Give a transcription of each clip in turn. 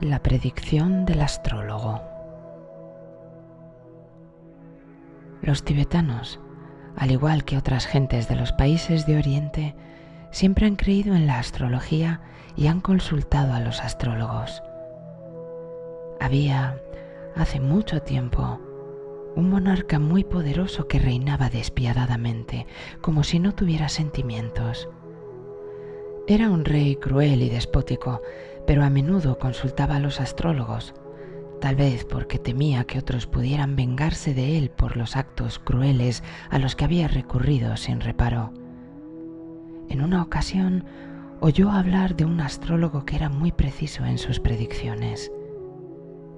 La predicción del astrólogo. Los tibetanos, al igual que otras gentes de los países de Oriente, siempre han creído en la astrología y han consultado a los astrólogos. Había, hace mucho tiempo, un monarca muy poderoso que reinaba despiadadamente, como si no tuviera sentimientos. Era un rey cruel y despótico, pero a menudo consultaba a los astrólogos, tal vez porque temía que otros pudieran vengarse de él por los actos crueles a los que había recurrido sin reparo. En una ocasión oyó hablar de un astrólogo que era muy preciso en sus predicciones.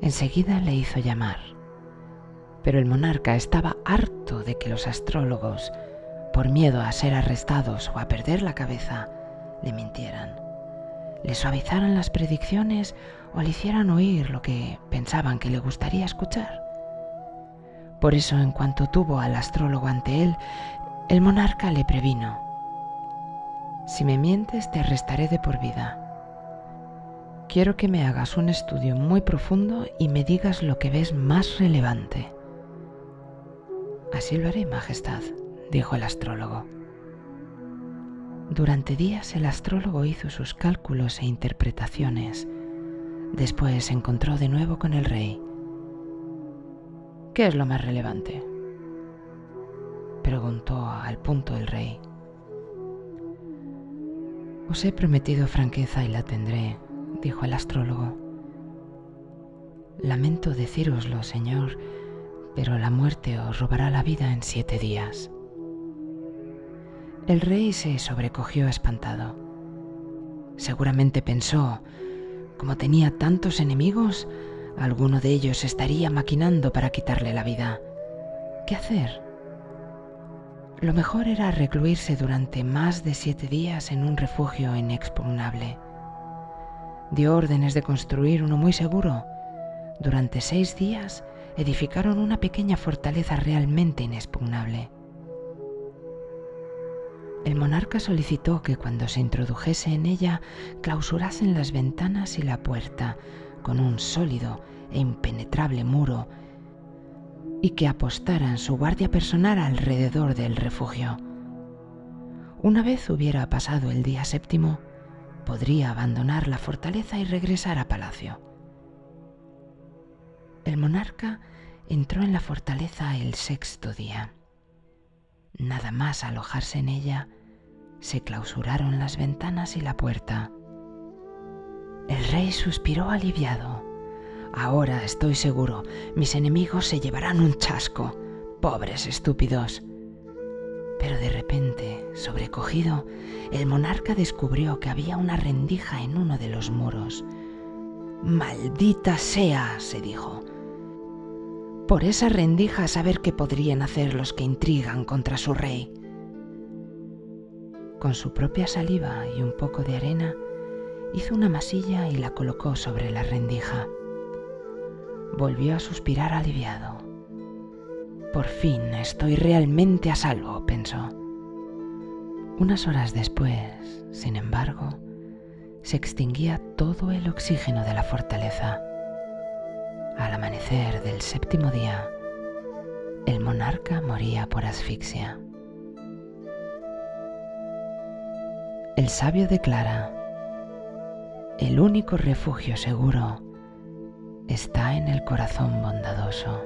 Enseguida le hizo llamar. Pero el monarca estaba harto de que los astrólogos, por miedo a ser arrestados o a perder la cabeza, le mintieran le suavizaran las predicciones o le hicieran oír lo que pensaban que le gustaría escuchar. Por eso, en cuanto tuvo al astrólogo ante él, el monarca le previno, si me mientes te arrestaré de por vida. Quiero que me hagas un estudio muy profundo y me digas lo que ves más relevante. Así lo haré, Majestad, dijo el astrólogo. Durante días el astrólogo hizo sus cálculos e interpretaciones. Después se encontró de nuevo con el rey. ¿Qué es lo más relevante? Preguntó al punto el rey. Os he prometido franqueza y la tendré, dijo el astrólogo. Lamento decíroslo, señor, pero la muerte os robará la vida en siete días. El rey se sobrecogió espantado. Seguramente pensó, como tenía tantos enemigos, alguno de ellos estaría maquinando para quitarle la vida. ¿Qué hacer? Lo mejor era recluirse durante más de siete días en un refugio inexpugnable. Dio órdenes de construir uno muy seguro. Durante seis días edificaron una pequeña fortaleza realmente inexpugnable. El monarca solicitó que cuando se introdujese en ella clausurasen las ventanas y la puerta con un sólido e impenetrable muro y que apostaran su guardia personal alrededor del refugio. Una vez hubiera pasado el día séptimo, podría abandonar la fortaleza y regresar a palacio. El monarca entró en la fortaleza el sexto día. Nada más alojarse en ella, se clausuraron las ventanas y la puerta. El rey suspiró aliviado. Ahora estoy seguro, mis enemigos se llevarán un chasco. Pobres estúpidos. Pero de repente, sobrecogido, el monarca descubrió que había una rendija en uno de los muros. Maldita sea, se dijo por esa rendija a saber qué podrían hacer los que intrigan contra su rey. Con su propia saliva y un poco de arena, hizo una masilla y la colocó sobre la rendija. Volvió a suspirar aliviado. Por fin estoy realmente a salvo, pensó. Unas horas después, sin embargo, se extinguía todo el oxígeno de la fortaleza. Al amanecer del séptimo día, el monarca moría por asfixia. El sabio declara, el único refugio seguro está en el corazón bondadoso.